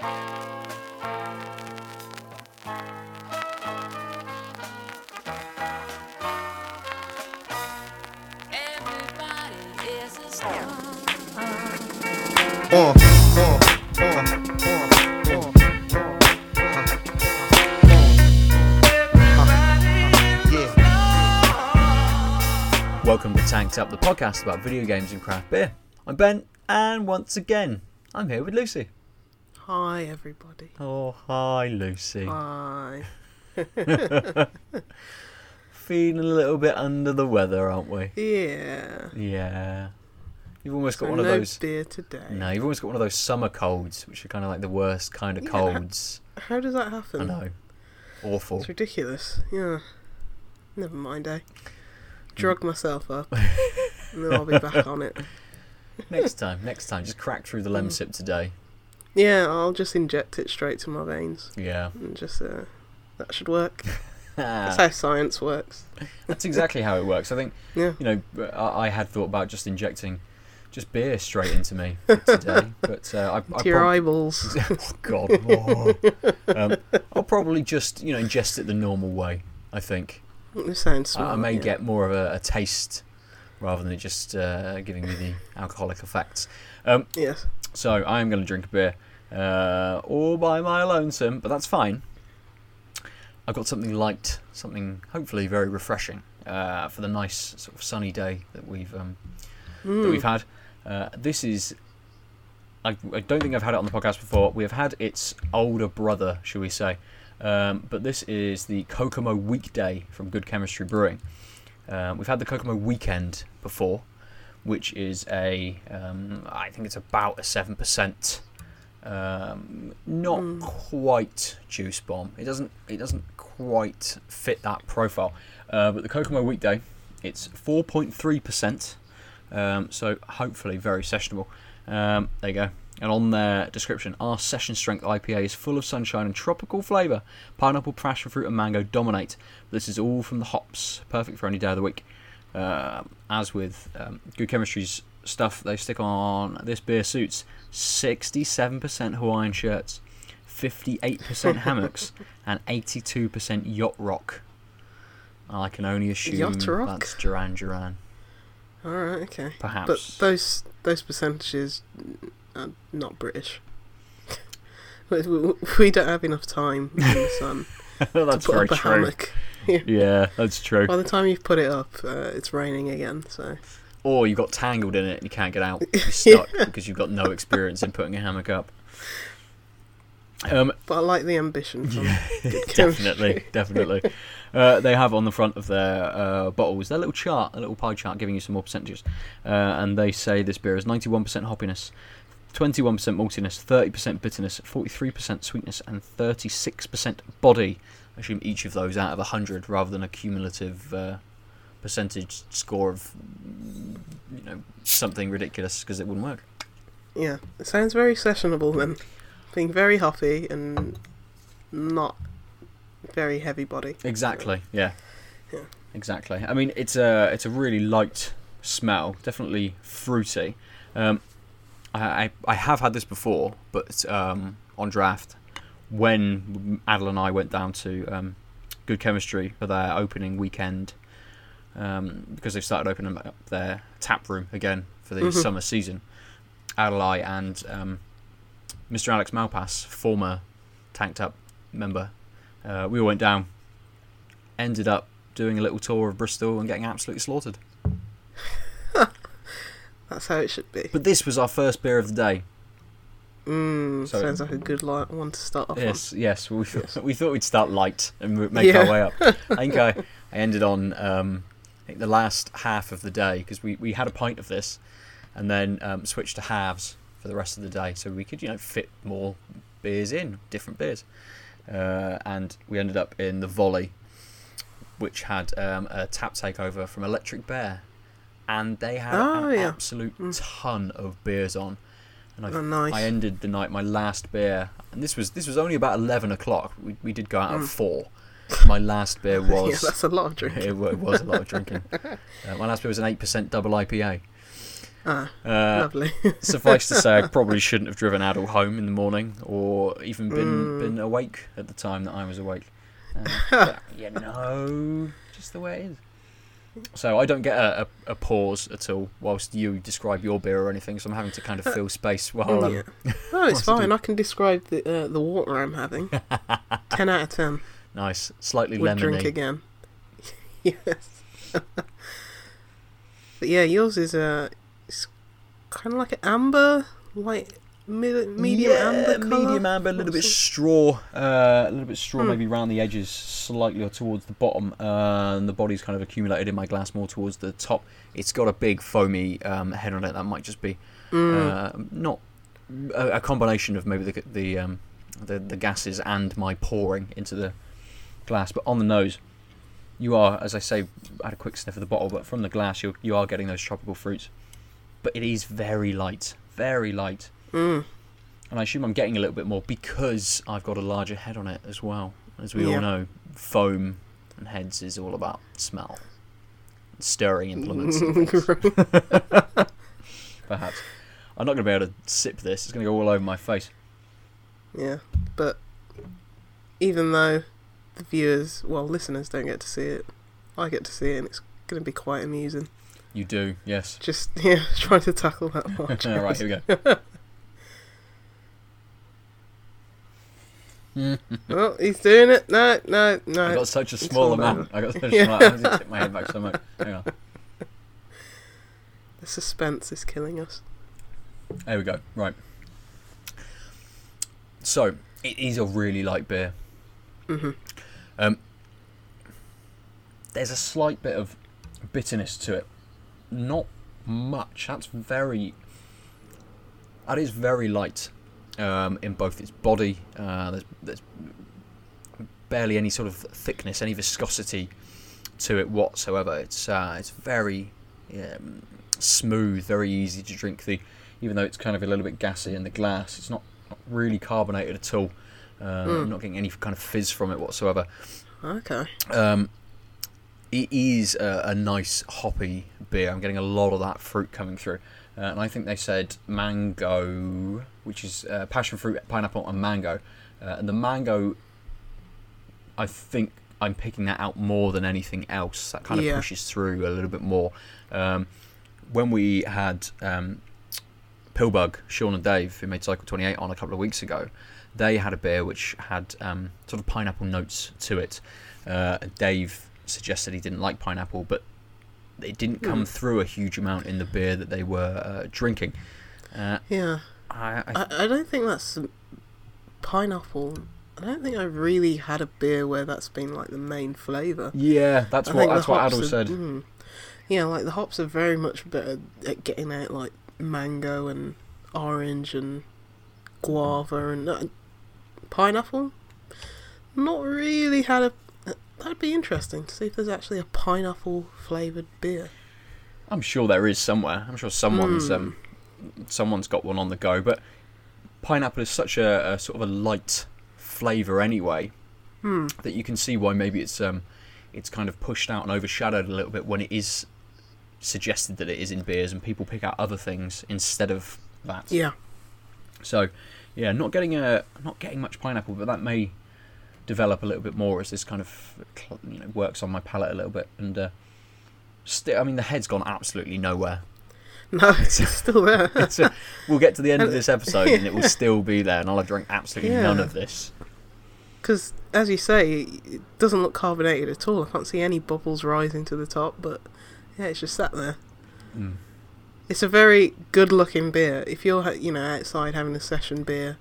Uh, uh, uh, uh, uh, uh. Welcome to Tanked Up, the podcast about video games and craft beer. I'm Ben, and once again, I'm here with Lucy. Hi, everybody. Oh, hi, Lucy. Hi. Feeling a little bit under the weather, aren't we? Yeah. Yeah. You've almost got So one of no those. beer today. No, you've almost got one of those summer colds, which are kind of like the worst kind of Yeah. colds. How does that happen? I know. Awful. It's ridiculous. Yeah. Never mind, eh? Drug myself up. and then I'll be back on it. next time, next time, just crack through the Mm. lemsip today. Yeah, I'll just inject it straight to my veins. Yeah. And just, uh, that should work. That's how science works. That's exactly how it works. I think Yeah. you know, I, I had thought about just injecting just beer straight into me today, but uh, I, I To your prob- eyeballs. oh God, oh. um, I'll probably just you know ingest it the normal way. I think This sounds I. I may yeah. get more of a, a taste rather than it just uh, giving me the alcoholic effects. Um, Yes. so I am going to drink a beer uh, all by my lonesome, but that's fine. I've got something light, something hopefully very refreshing uh, for the nice sort of sunny day that we've um, that Mm. we've had. Uh, this is. I, I don't think I've had it on the podcast before. We have had its older brother, shall we say. Um, but this is the Kokomo Weekday from Good Chemistry Brewing. Um, we've had the Kokomo Weekend before, which is a. Um, I think it's about a 7%. Um, not Mm. quite juice bomb. It doesn't. It doesn't quite fit that profile. Uh, but the Kokomo Weekday, it's 4.3%. Um, so hopefully very sessionable. Um, there you go. And on their description, our session strength IPA is full of sunshine and tropical flavour. Pineapple, passion fruit, and mango dominate. This is all from the hops, perfect for any day of the week. Um as with um, Good Chemistry's stuff, they stick on this beer suits 67% Hawaiian shirts, 58% hammocks, and 82% yacht rock. I can only assume Yacht rock? that's Duran Duran. Alright, okay. Perhaps. But those those percentages are not British. We- don't have enough time in the sun that's to put very up a true. hammock. Yeah, that's true. By the time you've put it up, uh, it's raining again. So Or you got tangled in it and you can't get out. You're stuck because you've got no experience in putting a hammock up. Um, But I like the ambition good definitely, definitely. Uh, they have on the front of their uh, bottles their little chart, a little pie chart giving you some more percentages. Uh, and they say this beer is 91% hoppiness, 21% maltiness, 30% bitterness, 43% sweetness, and 36% body. I assume each of those out of 100 rather than a cumulative uh, percentage score of you know something ridiculous because it wouldn't work. Yeah, it sounds very sessionable then. Being very hoppy and not very heavy body. Exactly. Yeah. Yeah. Exactly. I mean, it's a it's a really light smell, definitely fruity. Um, I, I I have had this before, but um, on draft when Adel and I went down to um, Good Chemistry for their opening weekend um, because they've started opening up their tap room again for the Mhm. summer season. Adel, I, and um, Mr. Alex Malpass, former tanked up member, uh, we all went down. Ended up doing a little tour of Bristol and getting absolutely slaughtered. That's how it should be. But this was our first beer of the day. Mm, So- sounds like a good li- one to start off Yes, yes. We, Yes. we thought we'd start light and make Yeah. our way up. I think I, I ended on um, the last half of the day because we, we had a pint of this and then um, switched to halves for the rest of the day so we could you know fit more beers in different beers uh, and we ended up in the volley which had um, a tap takeover from electric bear and they had oh, an yeah. absolute mm. ton of beers on and I, oh, nice. I ended the night my last beer and this was this was only about 11 o'clock we, we did go out mm. at hmm. 4 my last beer was. yeah, that's a lot of drinking. it, it was a lot of drinking. Uh, my last beer was an eight percent double IPA. Ah, Uh, lovely. suffice to say, I probably shouldn't have driven Adel home in the morning, or even been Mm. been awake at the time that I was awake. Uh, but, you know, just the way it is. So I don't get a, a, a pause at all whilst you describe your beer or anything. So I'm having to kind of fill space while um, yeah. No, it's fine. do? I can describe the uh, the water I'm having. ten out of ten. Nice, slightly Would drink again. yes. but yeah, yours is a. It's kind of like an amber, like mid- medium yeah, amber colour. medium amber, a little bit straw, uh, a little bit straw, Hmm. maybe around the edges, slightly or towards the bottom, uh, and the body's kind of accumulated in my glass more towards the top. It's got a big foamy um, head on it. That might just be Mm. uh, not a, a combination of maybe the the, um, the the gases and my pouring into the glass. But on the nose, you are, as I say, I had a quick sniff of the bottle, but from the glass, you you are getting those tropical fruits. But it is very light, very light. Mm. And I assume I'm getting a little bit more because I've got a larger head on it as well. As we Yeah. all know, foam and heads is all about smell. Stirring implements, perhaps. I'm not going to be able to sip this. It's going to go all over my face. yeah, but even though viewers, well, listeners don't get to see it, I get to see it, and it's going to be quite amusing. You do, yes. Just yeah, trying to tackle that one. all right, here we go. Oh, he's doing it. No, no, no. I got such a small amount. I got such a Yeah. small amount. I tip my head back so much. Hang on. The suspense is killing us. There we go. Right. So it is a really light beer. hmm Um, there's a slight bit of bitterness to it. Not much. That's very. That is very light um, in both its body. Uh, there's, there's barely any sort of thickness, any viscosity to it whatsoever. It's uh, it's very um, smooth, very easy to drink. The even though it's kind of a little bit gassy in the glass, it's not, not really carbonated at all. Uh, Mm. I'm not getting any kind of fizz from it whatsoever. Okay. Um, it is a, a nice hoppy beer. I'm getting a lot of that fruit coming through, uh, and I think they said mango, which is uh, passion fruit, pineapple, and mango. Uh, and the mango, I think I'm picking that out more than anything else. That kind of Yeah. pushes through a little bit more. Um, when we had um, Pillbug, Sean and Dave, who made Cycle 28 on a couple of weeks ago, they had a beer which had um, sort of pineapple notes to it. Uh, Dave suggested he didn't like pineapple, but it didn't come Hmm. through a huge amount in the beer that they were uh, drinking. Uh, Yeah. I, I, I, I don't think that's pineapple. I don't think I've really had a beer where that's been like the main flavour. yeah, that's I what that's what are- said. mm. yeah, like the hops are very much better at getting out like mango and orange and guava and uh, pineapple. Not really had a. That'd be interesting to see if there's actually a pineapple flavoured beer. I'm sure there is somewhere. I'm sure someone's Hmm. um, someone's got one on the go. But pineapple is such a, a sort of a light flavour anyway Hmm. that you can see why maybe it's um, it's kind of pushed out and overshadowed a little bit when it is suggested that it is in beers and people pick out other things instead of that. Yeah. So, yeah, not getting a not getting much pineapple, but that may develop a little bit more as this kind of you know works on my palate a little bit. And uh, still, I mean, the head's gone absolutely nowhere. No, it's still there. It's a- we'll get to the end of this episode and it will still be there, and I'll have drank absolutely Yeah. none of this. Because, as you say, it doesn't look carbonated at all. I can't see any bubbles rising to the top, but yeah, it's just sat there. Mm. It's a very good-looking beer. If you're, you know, outside having a session beer,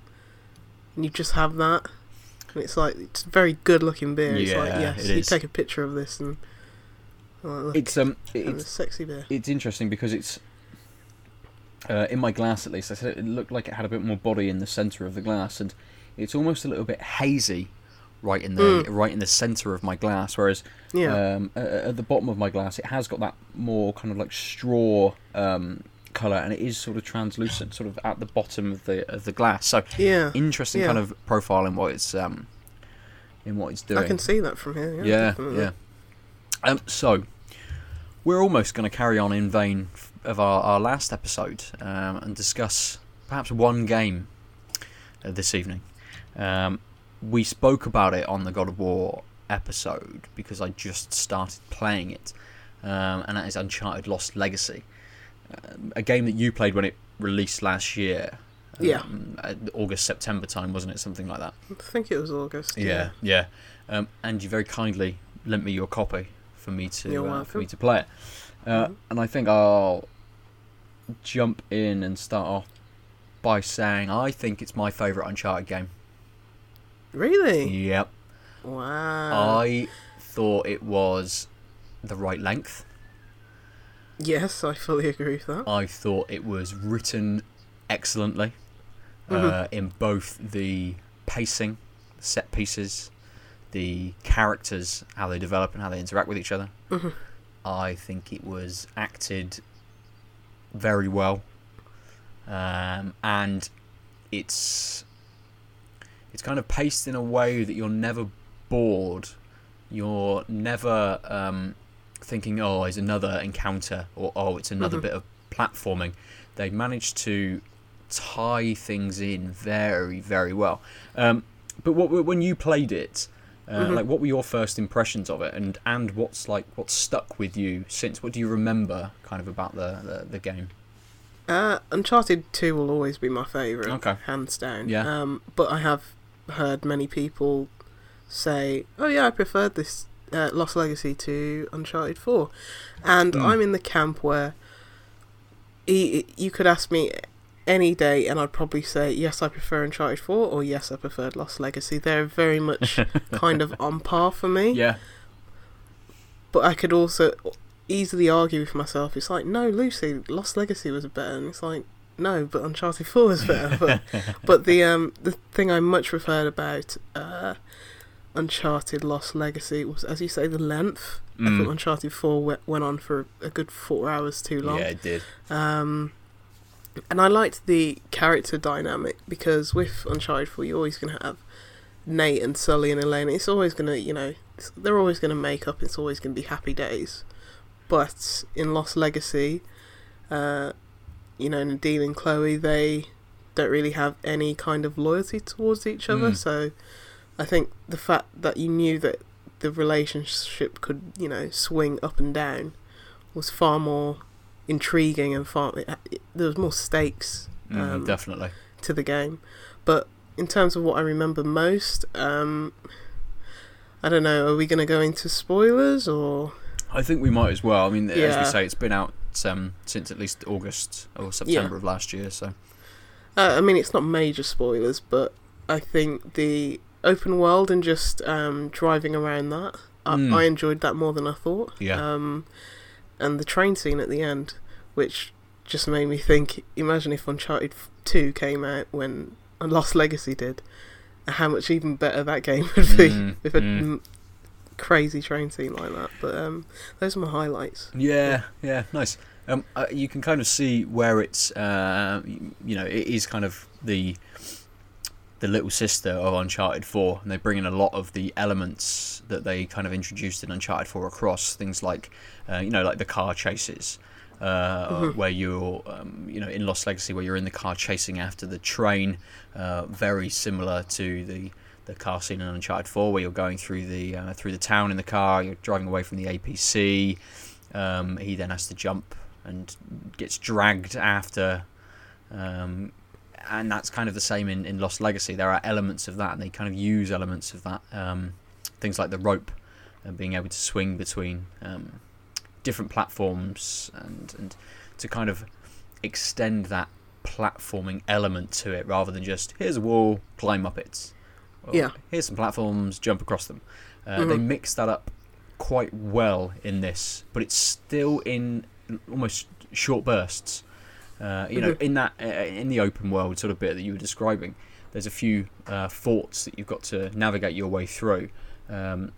and you just have that, and it's like it's a very good-looking beer. it's like yes, it you is. take a picture of this and look, It's um, it's a sexy beer. it's interesting because it's uh, in my glass at least. I said it looked like it had a bit more body in the center of the glass, and it's almost a little bit hazy right in the Mm. right in the center of my glass. Whereas Yeah, um, a- a- at the bottom of my glass, it has got that more kind of like straw um, color, and it is sort of translucent, sort of at the bottom of the of the glass. So yeah. interesting Yeah. kind of profile in what it's um, in what it's doing. I can see that from here. Yeah, Yeah, yeah. Um, so we're almost going to carry on in vain of our, our last episode um, and discuss perhaps one game uh, this evening. Um, we spoke about it on the God of War episode because I just started playing it, um, and that is Uncharted Lost Legacy, um, a game that you played when it released last year. Yeah. um, August September time, wasn't it? Something like that. I think it was August. Yeah, yeah. Um, and you very kindly lent me your copy for me to uh, for me to play it. Uh, Mhm. And I think I'll jump in and start off by saying I think it's my favourite Uncharted game. Really? Yep. Wow. I thought it was the right length. yes, I fully agree with that. I thought it was written excellently uh, Mhm. in both the pacing, set pieces, the characters, how they develop and how they interact with each other. Mhm. I think it was acted very well, um, and it's it's kind of paced in a way that you're never bored. You're never um, thinking, "Oh, it's another encounter," or "Oh, it's another Mhm. bit of platforming." They managed to tie things in very, very well. Um, but what when you played it, uh, Mhm. like what were your first impressions of it, and and what's like what's stuck with you since? What do you remember kind of about the the, the game? Uh, Uncharted 2 will always be my favourite, Okay. hands down. Yeah. Um, but I have heard many people say, "Oh yeah, I preferred this uh, Lost Legacy to Uncharted 4," and Mm. I'm in the camp where e- you could ask me any day, and I'd probably say, "Yes, I prefer Uncharted 4," or "Yes, I preferred Lost Legacy." They're very much kind of on par for me. Yeah, But I could also easily argue with myself. It's like, no, Lucy, Lost Legacy was better, and it's like, no, but Uncharted Four was better. But, but the um the thing I much preferred about uh, Uncharted Lost Legacy was, as you say, the length. I Mm. thought Uncharted Four we- went on for a good four hours too long. yeah, it did. Um, and I liked the character dynamic because with Uncharted 4, you're always going to have Nate and Sully and Elena. It's always going to, you know, they're always going to make up. It's always going to be happy days. But in Lost Legacy, uh, you know, Nadine and Chloe, they don't really have any kind of loyalty towards each other. Mm. So I think the fact that you knew that the relationship could, you know, swing up and down was far more intriguing and far it, it, there was more stakes Mm, um, definitely. to the game. But in terms of what I remember most, um, I don't know. Are we going to go into spoilers or? I think we might as well. I mean, as we say, it's been out um, since at least August or September of last year. So Uh, I mean, it's not major spoilers, but I think the open world and just um, driving around that, I, Mm. I enjoyed that more than I thought. Yeah. Um, and the train scene at the end, which just made me think. Imagine if Uncharted Two came out when Lost Legacy did, how much even better that game would be Mm, with a mm. Crazy train scene like that. But um, those are my highlights. Yeah, yeah, nice. Um, uh, you can kind of see where it's, uh, you know, it is kind of the the little sister of Uncharted Four, and they bring in a lot of the elements that they kind of introduced in Uncharted Four across things like, uh, you know, like the car chases. Uh, Mhm. Where you're, um, you know, in Lost Legacy, where you're in the car chasing after the train, uh, very similar to the the car scene in Uncharted Four, where you're going through the uh, through the town in the car, you're driving away from the APC. Um, he then has to jump and gets dragged after. Um, and that's kind of the same in, in Lost Legacy. There are elements of that, and they kind of use elements of that. Um, things like the rope and being able to swing between um, different platforms and, and to kind of extend that platforming element to it rather than just here's a wall, climb up it. Yeah. Here's some platforms, jump across them. Uh, They Mhm. mix that up quite well in this, but it's still in almost short bursts. Uh, you know, Mhm. in that uh, in the open world sort of bit that you were describing, there's a few uh, forts that you've got to navigate your way through. Um,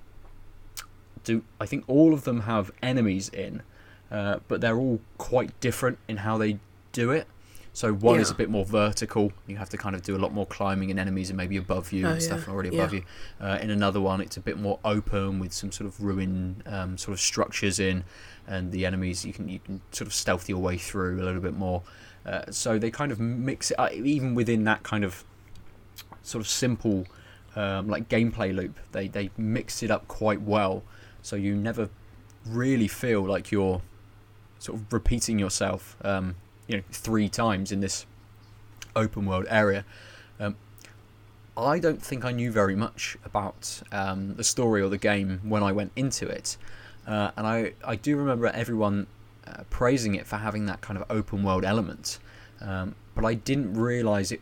do I think all of them have enemies in, uh, but they're all quite different in how they do it. So one is a bit more vertical. You have to kind of do a lot more climbing, and enemies are maybe above you Oh, and stuff yeah. already Yeah. above you. Uh, in another one, it's a bit more open with some sort of ruin um, sort of structures in, and the enemies you can you can sort of stealth your way through a little bit more. Uh, so they kind of mix it, uh, even within that kind of sort of simple um, like gameplay loop. They they mix it up quite well, so you never really feel like you're sort of repeating yourself, um, you know, three times in this open world area. Um, I don't think I knew very much about um, the story or the game when I went into it, uh, and I I do remember everyone uh, praising it for having that kind of open world element, um, but I didn't realise it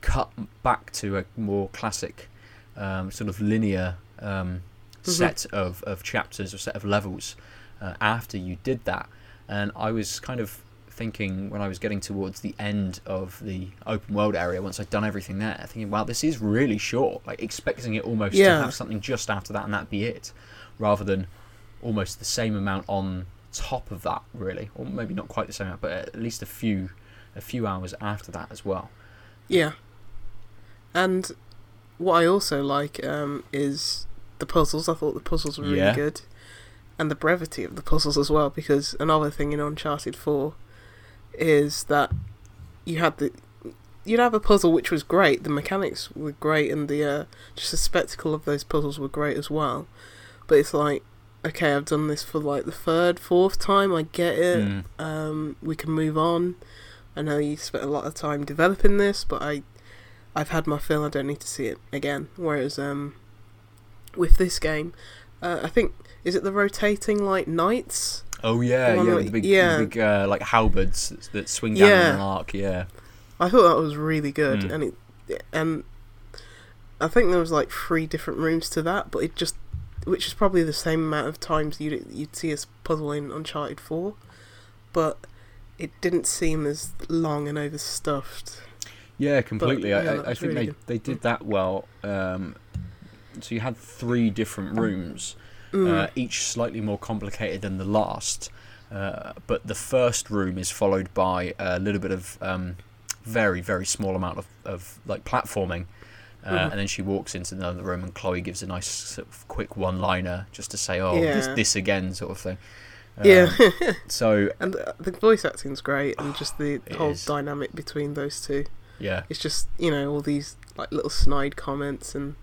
cut back to a more classic um, sort of linear um, Mhm. set of, of chapters or set of levels uh, after you did that. And I was kind of thinking when I was getting towards the end of the open world area, once I'd done everything there, thinking, wow, this is really short. Like expecting it almost to have something just after that and that be it, rather than almost the same amount on top of that, really, or maybe not quite the same amount, but at least a few a few hours after that as well. Yeah. And what I also like um, is the puzzles. I thought the puzzles were really Yeah. good. And the brevity of the puzzles as well, because another thing in Uncharted 4 is that you had the. You'd have a puzzle which was great, the mechanics were great, and the uh, just the spectacle of those puzzles were great as well. But it's like, okay, I've done this for like the third, fourth time, I get it Mm. um, we can move on. I know you spent a lot of time developing this, but I, I've had my fill. I don't need to see it again. Whereas um, with this game, uh, I think is it the rotating like knights? Oh yeah, yeah, that- the big, yeah. the big uh, like halberds that, that swing down Yeah. in an arc. Yeah, I thought that was really good, Mm. and it and I think there was like three different rooms to that, but it just which is probably the same amount of times you'd you'd see us puzzle in Uncharted Four, but it didn't seem as long and overstuffed. yeah, completely. yeah, I, I, that I was think really they good. they did that well. Um, so you had three different rooms, Mm. uh, each slightly more complicated than the last. Uh, but the first room is followed by a little bit of um, very very small amount of, of like platforming. Uh, Mhm. And then she walks into another room, and Chloe gives a nice sort of quick one-liner just to say, "Oh, this, Yeah. this again," sort of thing. yeah. Um, so And the, the voice acting's great, and just the whole is. dynamic between those two. yeah, It's just you know all these like little snide comments, and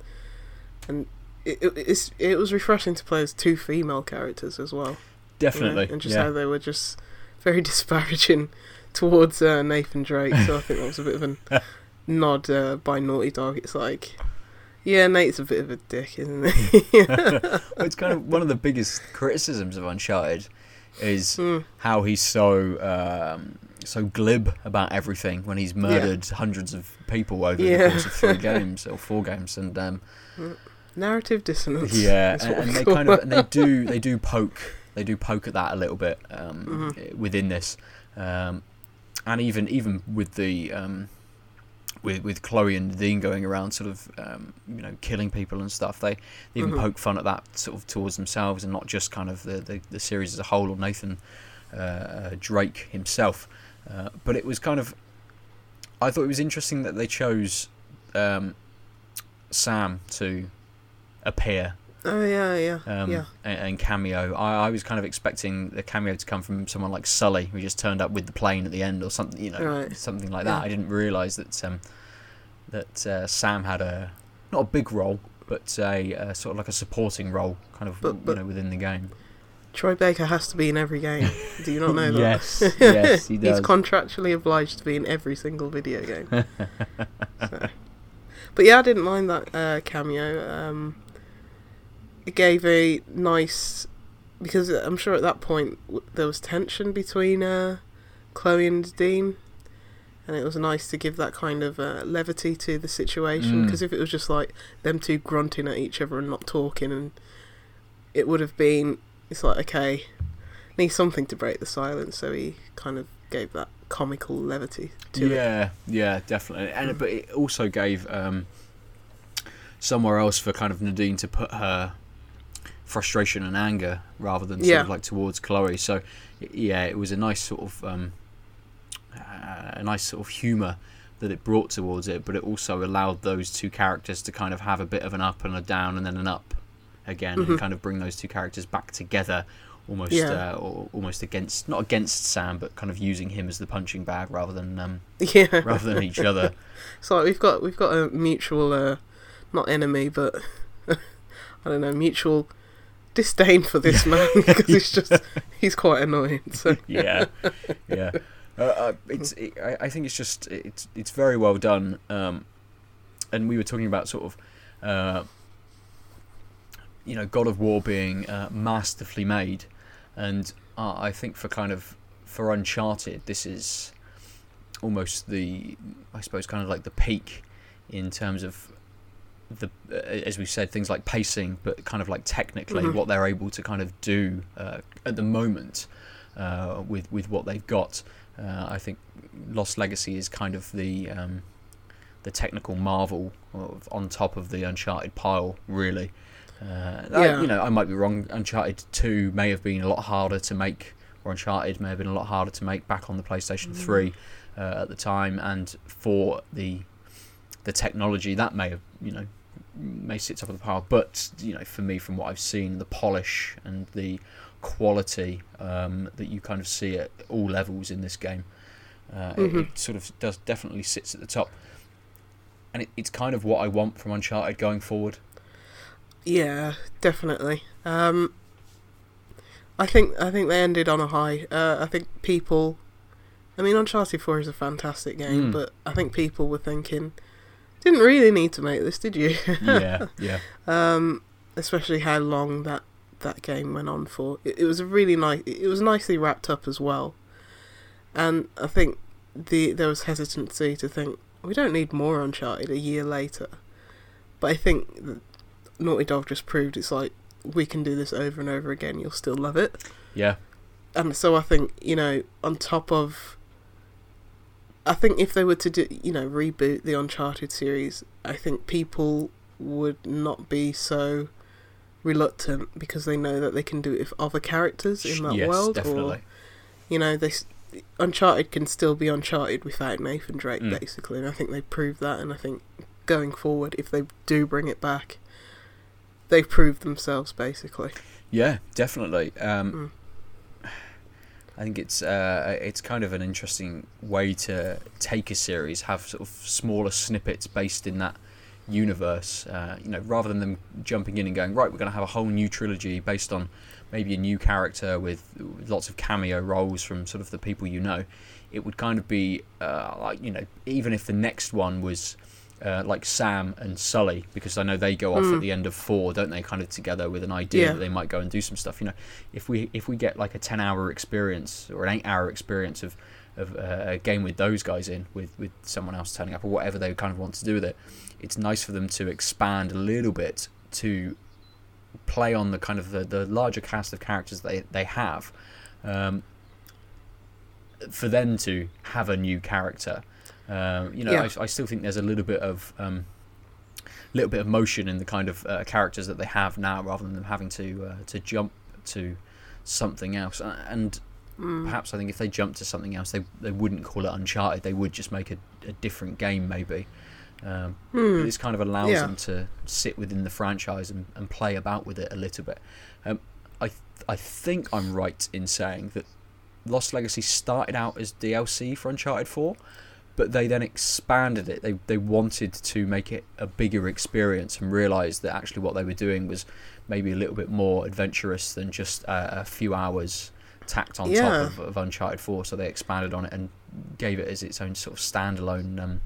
and it, it it was refreshing to play as two female characters as well. you know, definitely. and just yeah. how they were just very disparaging towards uh, Nathan Drake. So I think that was a bit of a nod uh, by Naughty Dog. It's like, yeah, Nate's a bit of a dick, isn't he? Well, it's kind of one of the biggest criticisms of Uncharted is Mm. how he's so um, so glib about everything when he's murdered hundreds of people over Yeah. the course of three games or four games, and um, Narrative dissonance. yeah, and, and they kind of and they do they do poke they do poke at that a little bit um, Mhm. within this, um, and even even with the um, with with Chloe and Nadine going around sort of um, you know killing people and stuff. They, they even Mhm. poke fun at that sort of towards themselves and not just kind of the the, the series as a whole or Nathan uh, uh, Drake himself. Uh, but it was kind of I thought it was interesting that they chose um, Sam to appear Oh yeah, yeah, um, yeah. and, and cameo. I, I was kind of expecting the cameo to come from someone like Sully, who just turned up with the plane at the end, or something, you know, Right. something like that. Yeah. I didn't realise that um, that uh, Sam had a not a big role, but a, uh sort of like a supporting role, kind of But- but- you know within the game. Troy Baker has to be in every game. Do you not know that? yes, yes, he He's contractually obliged to be in every single video game. So. But yeah, I didn't mind that uh, cameo. Um, it gave a nice because I'm sure at that point there was tension between uh, Chloe and Nadine, and it was nice to give that kind of uh, levity to the situation. Mm. Because if it was just like them two grunting at each other and not talking, and it would have been it's like okay, need something to break the silence. So he kind of gave that comical levity to it. yeah, yeah, definitely. And but it also gave um, somewhere else for kind of Nadine to put her frustration and anger rather than sort Yeah. of like towards Chloe. So yeah, it was a nice sort of um, uh, a nice sort of humour that it brought towards it, but it also allowed those two characters to kind of have a bit of an up and a down and then an up again, Mhm. and kind of bring those two characters back together, almost Yeah. uh, or almost against not against Sam, but kind of using him as the punching bag rather than um, Yeah. rather than each other. So we've got we've got a mutual, uh, not enemy, but I don't know, mutual disdain for this man because he's just he's quite annoying. So yeah, yeah. Uh, uh, it's. It, I, I think it's just it's it's very well done. Um, and we were talking about sort of, uh, you know, God of War being uh, masterfully made, and I think for kind of for Uncharted, this is almost the I suppose kind of like the peak in terms of the uh, as we said things like pacing, but kind of like technically Mhm. what they're able to kind of do uh, at the moment uh, with with what they've got. Uh, I think Lost Legacy is kind of the um, the technical marvel of, on top of the Uncharted pile, really. Uh, I- Yeah. you know, I might be wrong. Uncharted Two may have been a lot harder to make, or Uncharted may have been a lot harder to make back on the PlayStation Three uh, at the time, and for the the technology that may have you know may sit top of the pile. But you know, for me, from what I've seen, the polish and the quality um, that you kind of see at all levels in this game, uh, it, Mhm. it sort of does definitely sits at the top. And it, it's kind of what I want from Uncharted going forward. yeah, definitely. Um, I think I think they ended on a high. Uh, I think people. I mean, Uncharted Four is a fantastic game, Mm. but I think people were thinking, didn't really need to make this, did you? yeah, yeah, um, especially how long that that game went on for. It, it was a really nice. It was nicely wrapped up as well, and I think the there was hesitancy to think we don't need more Uncharted a year later, but I think Naughty Dog just proved it's like we can do this over and over again. You'll still love it, yeah, and so I think you know on top of. I think if they were to do, you know, reboot the Uncharted series, I think people would not be so reluctant because they know that they can do it with other characters in that yes, world. definitely. Or, you know, they Uncharted can still be Uncharted without Nathan Drake, Mm. basically, and I think they've proved that. And I think going forward, if they do bring it back, they've proved themselves, basically. Yeah, definitely. Um, I think it's uh, it's kind of an interesting way to take a series, have sort of smaller snippets based in that universe. Uh, you know, rather than them jumping in and going right, we're going to have a whole new trilogy based on maybe a new character with, lots of cameo roles from sort of the people you know. It would kind of be uh, like you know, even if the next one was uh, like Sam and Sully, because I know they go off Mm. at the end of four, don't they? Kind of together with an idea Yeah. that they might go and do some stuff. You know, if we if we get like a ten hour experience or an eight hour experience of of uh, a game with those guys in, with with someone else turning up or whatever they kind of want to do with it, it's nice for them to expand a little bit to play on the kind of the, the larger cast of characters they they have. Um, for them to have a new character, um, you know, Yeah. I, I still think there's a little bit of um, little bit of motion in the kind of uh, characters that they have now, rather than them having to uh, to jump to something else. And Mm. perhaps I think if they jumped to something else, they they wouldn't call it Uncharted. They would just make a, a different game, maybe. Um, Hmm. this kind of allows Yeah. them to sit within the franchise and, and play about with it a little bit. Um, I th- I think I'm right in saying that Lost Legacy started out as DLC for Uncharted 4, but they then expanded it. They they wanted to make it a bigger experience and realised that actually what they were doing was maybe a little bit more adventurous than just uh, a few hours tacked on Yeah. top of, of Uncharted 4. So they expanded on it and gave it as its own sort of standalone um,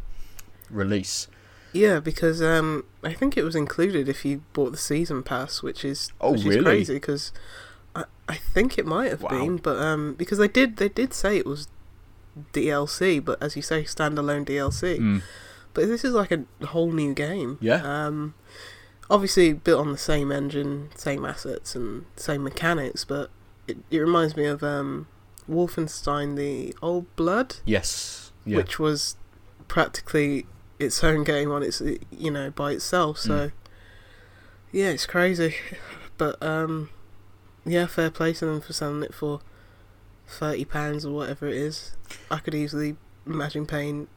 release. Yeah, because um, I think it was included if you bought the season pass, which is Oh, which really? is crazy because I, I think it might have Wow. been, but um, because they did they did say it was DLC, but as you say, standalone DLC. Mm. But this is like a whole new game. Yeah. Um, obviously built on the same engine, same assets, and same mechanics, but it, it reminds me of um, Wolfenstein: The Old Blood, Yes. Yeah. which was practically its own game on its you know by itself. So Mm. yeah, it's crazy, but um, yeah, fair play to them for selling it for thirty pounds or whatever it is, I could easily imagine paying,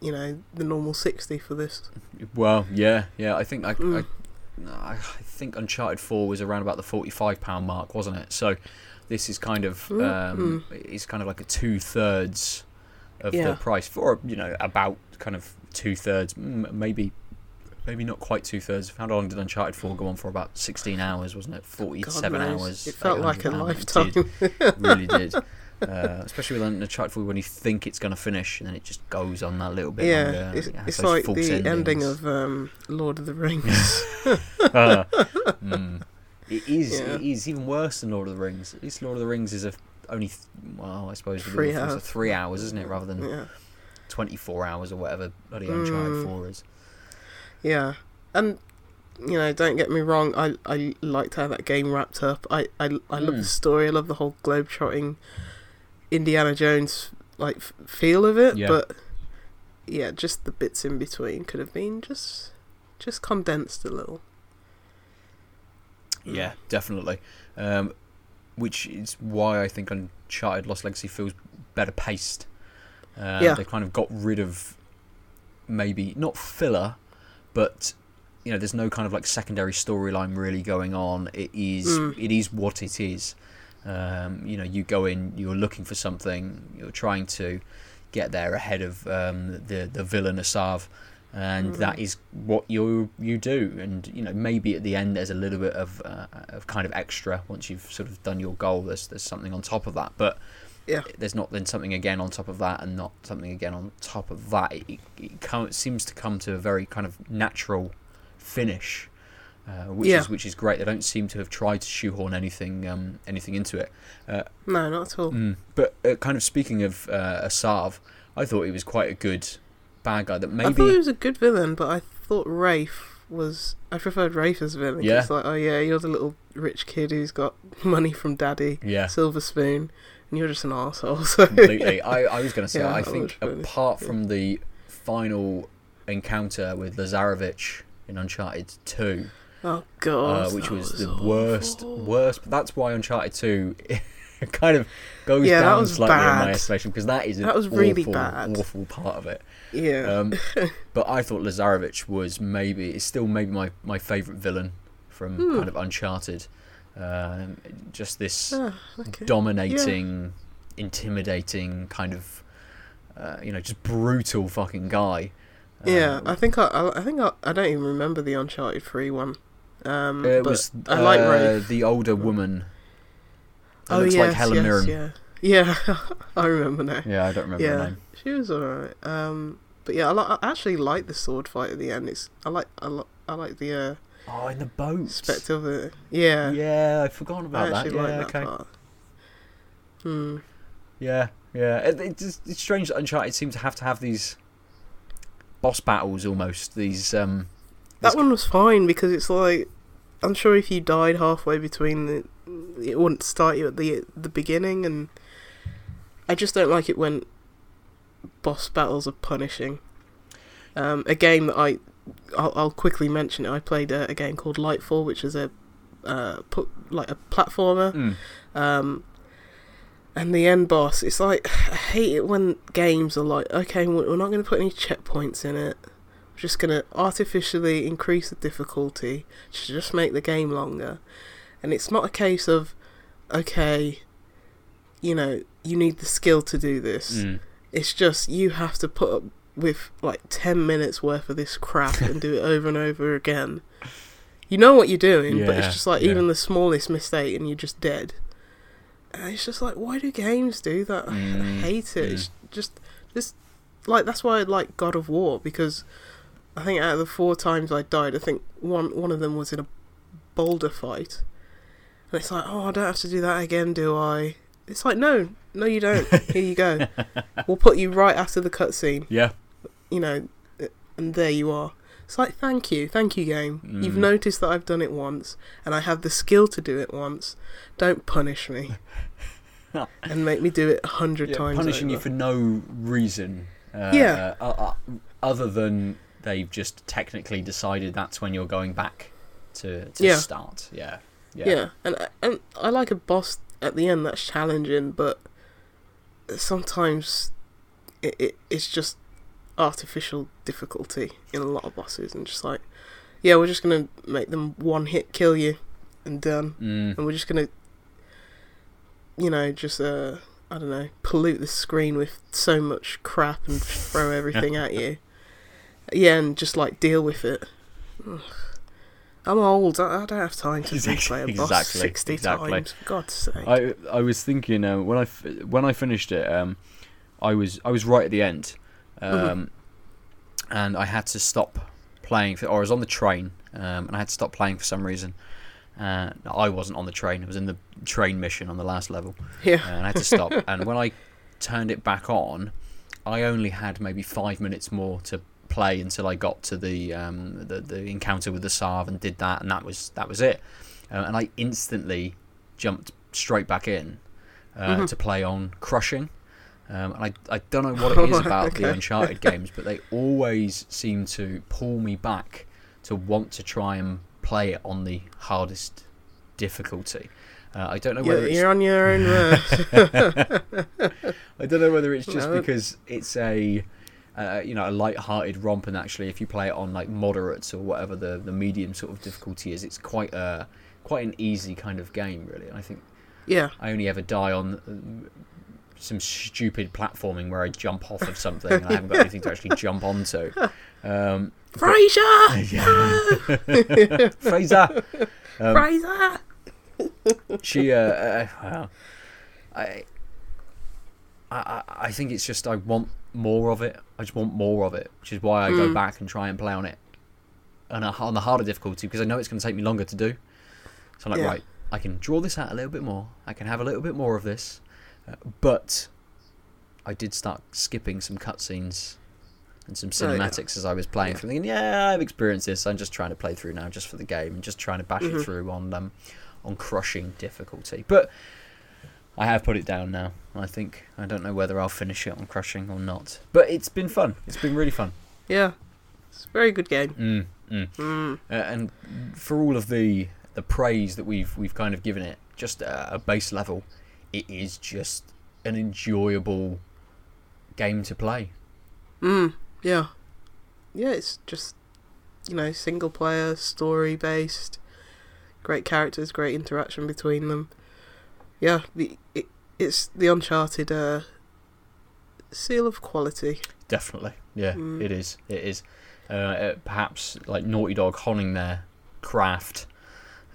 you know, the normal sixty for this. Well, yeah, yeah. I think I, Mm. I, I think Uncharted Four was around about the forty-five pound mark, wasn't it? So this is kind of Mm, um, it's kind of like a two thirds of the price for you know about kind of two thirds, maybe. Maybe not quite two thirds. How long did Uncharted 4 go on for? About 16 hours, wasn't it? 47 knows. hours. It felt like a 800 hours. It lifetime. did. really did. Uh, especially with Uncharted 4 when you think it's going to finish and then it just goes on that little bit yeah, longer. it's, It it's like the ending of um, Lord of the Rings. Uh, mm. It is. Yeah. It is even worse than Lord of the Rings. At least Lord of the Rings is a only. th- Well, I suppose Three hours. three hours, isn't it, rather than yeah, twenty-four hours or whatever bloody Uncharted Mm. Four is. Yeah, and you know, don't get me wrong. I I liked how that game wrapped up. I I, I love Mm. the story. I love the whole globe-trotting Indiana Jones like feel of it. Yeah. But yeah, just the bits in between could have been just just condensed a little. Yeah, definitely. Um, which is why I think Uncharted Lost Legacy feels better paced. Uh, Yeah. They kind of got rid of maybe not filler, but you know, there's no kind of like secondary storyline really going on. It is Mm. it is what it is. Um, you know, you go in, you're looking for something, you're trying to get there ahead of um, the the villain Asav, and Mm. that is what you you do. And you know, maybe at the end there's a little bit of uh, of kind of extra once you've sort of done your goal. There's there's something on top of that, but Yeah. there's not then something again on top of that, and not something again on top of that. It, it, it come, seems to come to a very kind of natural finish. Uh, which Yeah. is which is great. They don't seem to have tried to shoehorn anything um, anything into it. No, not at all. Mm. But uh, kind of speaking of uh, Asav, I thought he was quite a good bad guy. That maybe I thought he was a good villain, but I thought Rafe was. I preferred Rafe as villain. Yeah. It's like, oh yeah, you're the little rich kid who's got money from daddy, yeah, silver spoon, and you're just an arsehole. So completely. I, I was going to say Yeah, I think was really- apart from the final encounter with Lazarevich in Uncharted Two, Oh god, uh, which that was, the awful. worst, worst. But that's why Uncharted Two kind of goes Yeah, down was slightly in my estimation because that is That was really awful, bad. awful part of it. Yeah, Um, but I thought Lazarevich was maybe is still maybe my, my favourite villain from Hmm. kind of Uncharted. Um, just this Ah, okay. dominating, intimidating kind of, uh, you know, just brutal fucking guy. Yeah, Uh, I think I, I, think I, I don't even remember the Uncharted Three one. Um, it was I like uh, the older woman. That oh looks yes, like Helen yes, Mirren. yeah, yeah. I remember now. Yeah, I don't remember her Yeah, name. she was alright. Um, but yeah, I, li- I actually like the sword fight at the end. It's I like I, li- I like the uh, Oh, in the boat. spect of it. Yeah, Yeah, I about that. actually Yeah, like that okay. part. Hmm. Yeah, yeah. It, it's, just- it's strange that Uncharted seems to have to have these boss battles almost. These um. That one was fine because it's like I'm sure if you died halfway between the, it wouldn't start you at the the beginning, and I just don't like it when boss battles are punishing. Um, a game that I I'll, I'll quickly mention it. I played a, a game called Lightfall, which is a uh, put like a platformer. mm, Um, and the end boss, it's like I hate it when games are like, okay, we're not going to put any checkpoints in it. We're just going to artificially increase the difficulty to just make the game longer. And it's not a case of, okay, you know, you need the skill to do this. mm. It's just you have to put up with like 10 minutes worth of this crap and do it over and over again. You know what you're doing, but it's just like yeah. even the smallest mistake and you're just dead. And it's just like, why do games do that? I Mm, hate it. mm. It's just, just like that's why I like God of War because I think out of the four times I died, I think one one of them was in a boulder fight, and it's like, oh, I don't have to do that again, do I? It's like, no, no, you don't. Here you go. we'll put you right after the cutscene. Yeah. You know, and there you are. It's like, thank you, thank you, game. You've Mm. noticed that I've done it once, and I have the skill to do it once. Don't punish me. and make me do it a hundred Yeah, times. punishing you for no reason. Uh, Yeah. Uh, uh, other than they've just technically decided that's when you're going back to to Yeah. start. Yeah. Yeah. and and I like a boss at the end that's challenging, but sometimes it, it it's just artificial difficulty in a lot of bosses, and just like, yeah, we're just gonna make them one hit kill you, and done, Mm. and we're just gonna, you know, just uh, I don't know, pollute the screen with so much crap and throw everything at you. Yeah, and just like deal with it. Ugh. I'm old. I, don't have time to Exactly, replay a boss exactly, sixty exactly. times. For God's sake. I I was thinking uh, when I f- when I finished it, um, I was I was right at the end, um, Mhm. and I had to stop playing, for, or I was on the train, um, and I had to stop playing for some reason. Uh, I wasn't on the train; I was in the train mission on the last level, yeah. uh, and I had to stop. and when I turned it back on, I only had maybe five minutes more to play until I got to the um, the, the encounter with the Asav and did that, and that was that was it. Uh, and I instantly jumped straight back in uh, Mhm. to play on Crushing. Um, and I, I don't know what it is about the Uncharted games, but they always seem to pull me back to want to try and play it on the hardest difficulty. Uh, I don't know whether You're, it's you're on your own. I don't know whether it's just No. because it's a uh, you know a light-hearted romp, and actually, if you play it on like moderates or whatever the, the medium sort of difficulty is, it's quite a quite an easy kind of game, really. And I think yeah. I only ever die on some stupid platforming where I jump off of something and I haven't got anything to actually jump onto. Um, Fraser! yeah. Fraser. Um, Fraser! she uh, uh well, I, I I- think it's just I want more of it. I just want more of it, which is why I go Mm. back and try and play on it, and on the harder difficulty because I know it's going to take me longer to do. So I'm like, Yeah. right, I can draw this out a little bit more. I can have a little bit more of this, uh, but I did start skipping some cutscenes and some Oh, yeah. cinematics as I was playing Yeah. Thinking, yeah, I've experienced this. I'm just trying to play through now, just for the game, and just trying to bash Mhm. it through on um, on crushing difficulty. But I have put it down now. I think I don't know whether I'll finish it on crushing or not. But it's been fun. It's been really fun. Yeah. It's a very good game. Mm, mm. Mm. Uh, and for all of the the praise that we've we've kind of given it, just a base level, it is just an enjoyable game to play. Mm. Yeah. Yeah, it's just, you know, single player, story based, great characters, great interaction between them. Yeah, the it, it's the Uncharted uh, seal of quality. Definitely, yeah, Mm. it is. It is. Uh, uh, perhaps like Naughty Dog honing their craft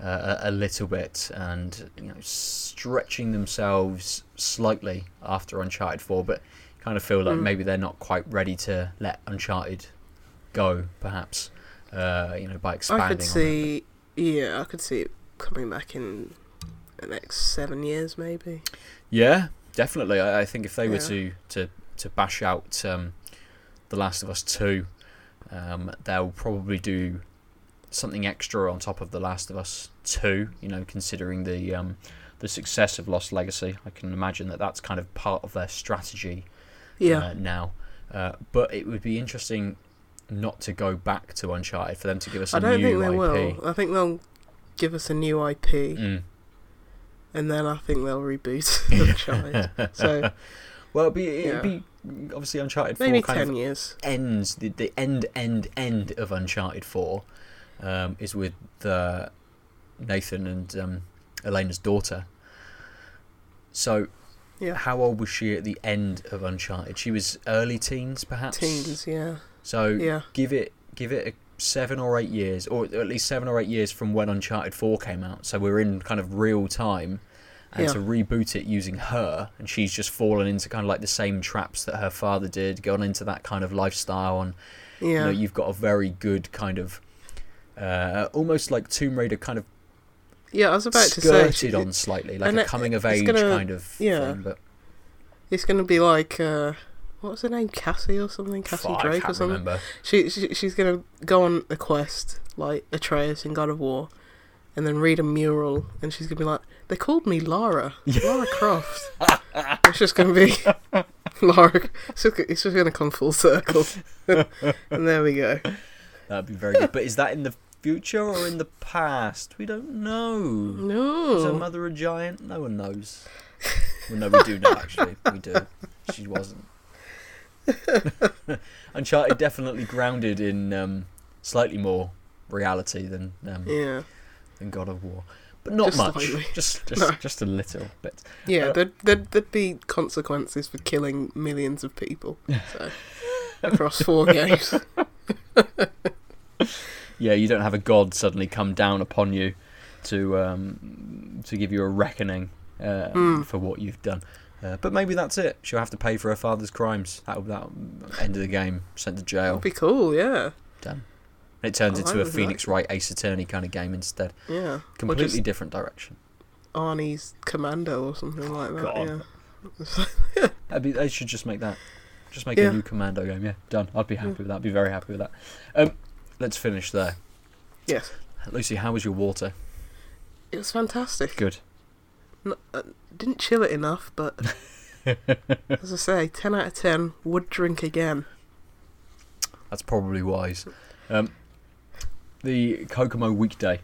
uh, a, a little bit and you know stretching themselves slightly after Uncharted Four, but kind of feel like Mm. maybe they're not quite ready to let Uncharted go. Perhaps uh, you know by expanding. I could see, yeah, I could see it coming back in the next seven years, maybe. Yeah, definitely. I, I think if they were to, to, to bash out um, The Last of Us 2, um, they'll probably do something extra on top of The Last of Us 2, you know, considering the um, the success of Lost Legacy. I can imagine that that's kind of part of their strategy Yeah, uh, now. Uh, but it would be interesting not to go back to Uncharted, for them to give us a I don't new think they IP. will. I think they'll give us a new IP, Mm. and then I think they'll reboot Uncharted. So well, it'd be, it'd Yeah. be obviously Uncharted 4 maybe ten years. ends the, the end end end of Uncharted Four um, is with uh, Nathan and um, Elena's daughter. So, Yeah. how old was she at the end of Uncharted? She was early teens, perhaps. Teens, yeah, So yeah, give it give it a seven or eight years, or at least seven or eight years from when Uncharted Four came out. So we're in kind of real time. And Yeah. to reboot it using her, and she's just fallen into kind of like the same traps that her father did, gone into that kind of lifestyle, and yeah. you know you've got a very good kind of uh, almost like Tomb Raider kind of yeah, I was about to say skirted on slightly, like and a it- coming of it's age gonna- kind of yeah. thing. But it's going to be like uh, what was her name, Cassie or something, Cassie fuck, I Drake or can't something. remember. She, she she's going to go on a quest like Atreus in God of War, and then read a mural, and she's going to be like, "They called me Lara, Lara Croft." it's just going to be Lara. It's just, it's just going to come full circle, and there we go. That'd be very good. But is that in the future or in the past? We don't know. No. Is her mother a giant? No one knows. Well, no, we do know, Actually, we do. She wasn't. Uncharted definitely grounded in um, slightly more reality than um, Yeah. than God of War, but not Just much. slightly. Just just No. just a little bit. Yeah, Uh, there'd, there'd, there'd be consequences for killing millions of people. So, across four games. Yeah, you don't have a god suddenly come down upon you to um, to give you a reckoning uh, Mm. for what you've done. Uh, but maybe that's it. She'll have to pay for her father's crimes. That'll, that'll end of the game. Sent to jail. That'd be cool, yeah. Done. And it turns I into a like. Phoenix Wright Ace Attorney kind of game instead. Yeah. Completely different direction. Arnie's Commando or something like that, God. yeah. That'd be, they should just make that. Just make Yeah. a new Commando game. Yeah, done. I'd be happy with that. I'd be very happy with that. Um, let's finish there. Yes. Lucy, how was your water? It was fantastic. Good. N- uh, didn't chill it enough, but as I say, 10 out of 10, would drink again. That's probably wise. Um, the Kokomo weekday,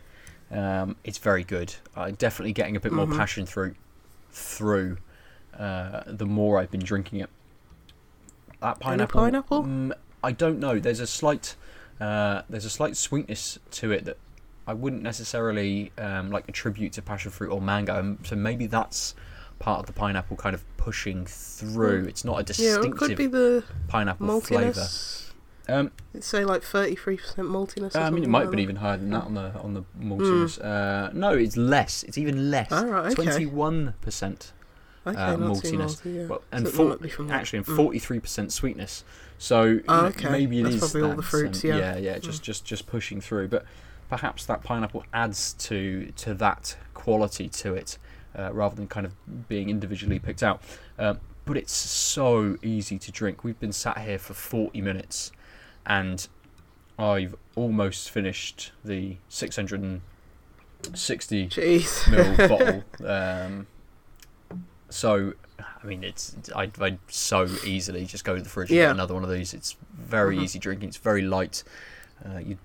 um, it's very good. I'm definitely getting a bit more Mhm. passion through through uh, the more I've been drinking it. That pineapple. pineapple? Mm, I don't know. There's a slight uh, there's a slight sweetness to it that I wouldn't necessarily um, like attribute to passion fruit or mango. Um, So maybe that's part of the pineapple kind of pushing through. It's not a Yeah, it could be the pineapple flavour. Um, say like 33% maltiness. Or Uh, I mean, it might have been even higher than that on the on the maltiness. Uh, no, it's less. It's even less. Twenty-one percent, Okay, uh, maltiness. malty, yeah. well, and it four, might be from that. actually, and Mm. forty-three percent sweetness. So Oh, okay. maybe it That's is probably all the that, fruits, um, yeah. yeah, yeah, just just just pushing through. But perhaps that pineapple adds to to that quality to it, uh, rather than kind of being individually picked out. Um, but it's so easy to drink. We've been sat here for forty minutes, and I've almost finished the 660 Jeez. ml bottle. Um, so, I mean, it's I'd, I'd so easily just go to the fridge and Yeah. get another one of these. It's very Mhm. easy drinking. It's very light. Uh, you,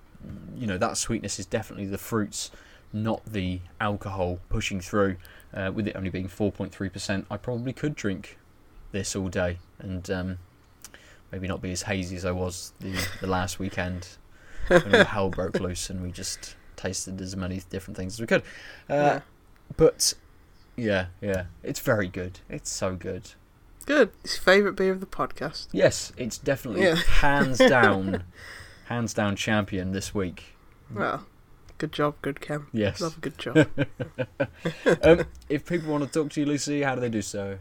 you know, that sweetness is definitely the fruits, not the alcohol pushing through. Uh, with it only being 4.3%, I probably could drink this all day and um, maybe not be as hazy as I was the, the last weekend when all hell broke loose and we just tasted as many different things as we could. Uh, Yeah. But yeah, yeah, it's very good. It's so good. Good. It's your favourite beer of the podcast. Yes, it's definitely Yeah. hands down, hands down champion this week. Well, good job, good Cam. Yes. Love a good job. um, if people want to talk to you, Lucy, how do they do so?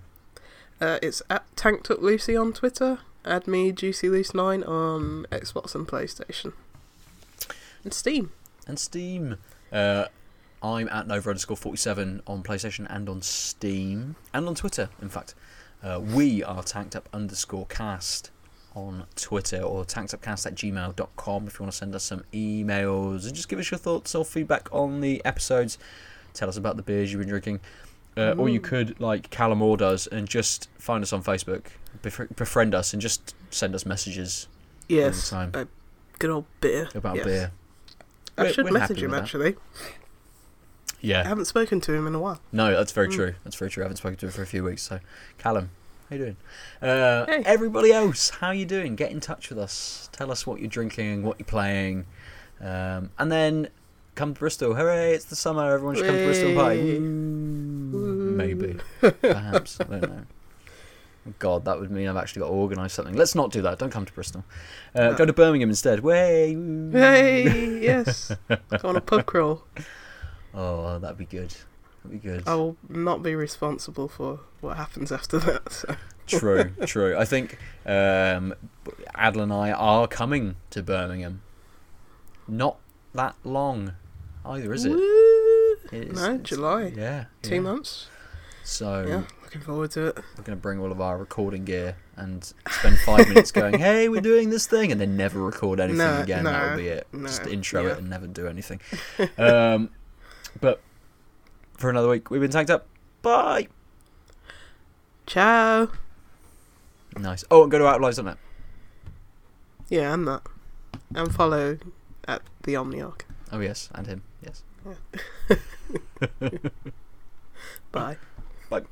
uh, it's at Tanked Up Lucy on Twitter. Add me, Juicy Loose 9 on Xbox and PlayStation. And Steam. And Steam. Uh, I'm at Nova underscore 47 on PlayStation and on Steam. And on Twitter, in fact. Uh, we are tanked up underscore cast on Twitter or tankedupcast at gmail.com if you want to send us some emails and just give us your thoughts or feedback on the episodes. Tell us about the beers you've been drinking. Uh, or you Mm. could, like Callum Moore does, and just find us on Facebook, befri- befriend us, and just send us messages Yes. all the time uh, good old beer. about yes. beer. I We're- should we're message him actually. that. Yeah. I haven't spoken to him in a while. No, that's very Mm. true. That's very true. I haven't spoken to him for a few weeks. So, Callum, how you doing? Uh, Hey. Everybody else, how you doing? Get in touch with us. Tell us what you're drinking, what you're playing, um, and then come to Bristol. Hooray! It's the summer. Everyone should come to Bristol and party. Hey. Woo. Maybe, perhaps. I don't know. Oh, God, that would mean I've actually got to organise something. Let's not do that. Don't come to Bristol. Uh, No. Go to Birmingham instead. Way. Hey, yes. Go on a pub crawl. Oh, that'd be good. That'd be good. I will not be responsible for what happens after that. So. True, true. I think um, Adel and I are coming to Birmingham. Not that long either, is it? It is- no, July. Yeah. Two yeah. months. So Yeah, looking forward to it. we're going to bring all of our recording gear and spend five minutes going, "Hey, we're doing this thing," and then never record anything No, again. no, That'll be it. no, Just intro yeah. it and never do anything. um, but for another week, we've been tanked up. Bye. Ciao. Nice. Oh, and go to outlives.net. Yeah, and that. And follow at the Omniarch. Oh yes, and him. Yes. Bye. Bye.